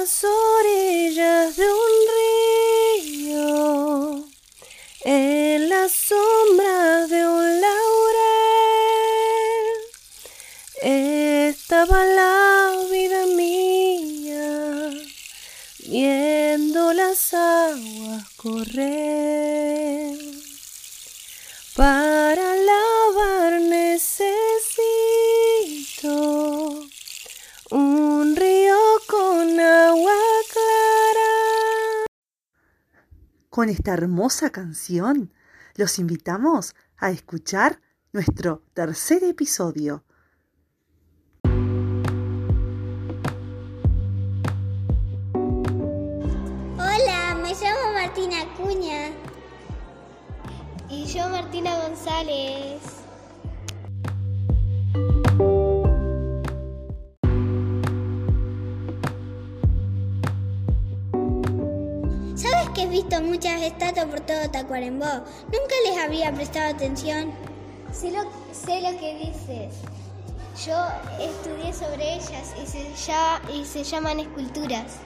las orillas de un río, en la sombra de un laurel, estaba la vida mía, viendo las aguas correr. Para lavar necesito un río con agua clara. Con esta hermosa canción, los invitamos a escuchar nuestro tercer episodio. Hola, me llamo Martina Acuña. Y yo Martina González. Que he visto muchas estatuas por todo Tacuarembó? Nunca les había prestado atención. Sé lo, sé lo que dices. Yo estudié sobre ellas y se, ya, y se llaman esculturas.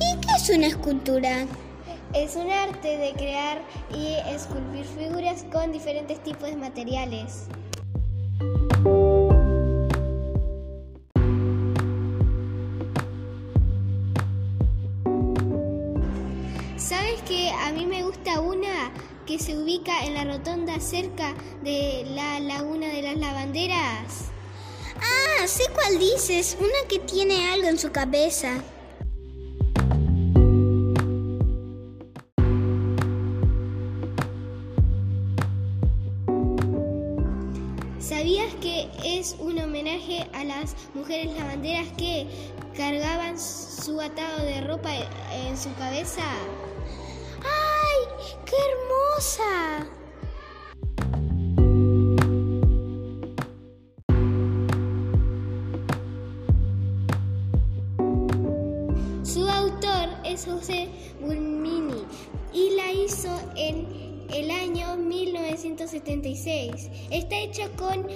¿Y qué es una escultura? Es un arte de crear y esculpir figuras con diferentes tipos de materiales. Que se ubica en la rotonda cerca de la laguna de las lavanderas? Ah, sé cuál dices. Una que tiene algo en su cabeza. ¿Sabías que es un homenaje a las mujeres lavanderas que cargaban su atado de ropa en su cabeza? ¡Ay, qué hermosa! Su autor es José Bulmini y la hizo en el año 1976. Está hecha con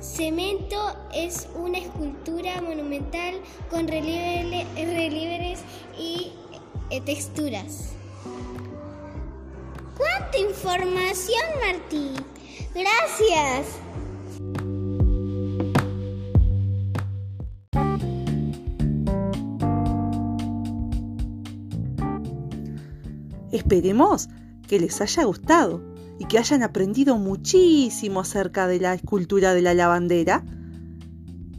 cemento, es una escultura monumental con relieve- relieves y eh, texturas. ¡Cuánta información, Martí! Gracias. Esperemos que les haya gustado y que hayan aprendido muchísimo acerca de la escultura de la lavandera.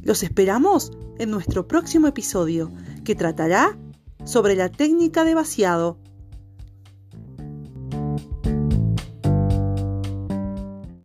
Los esperamos en nuestro próximo episodio que tratará sobre la técnica de vaciado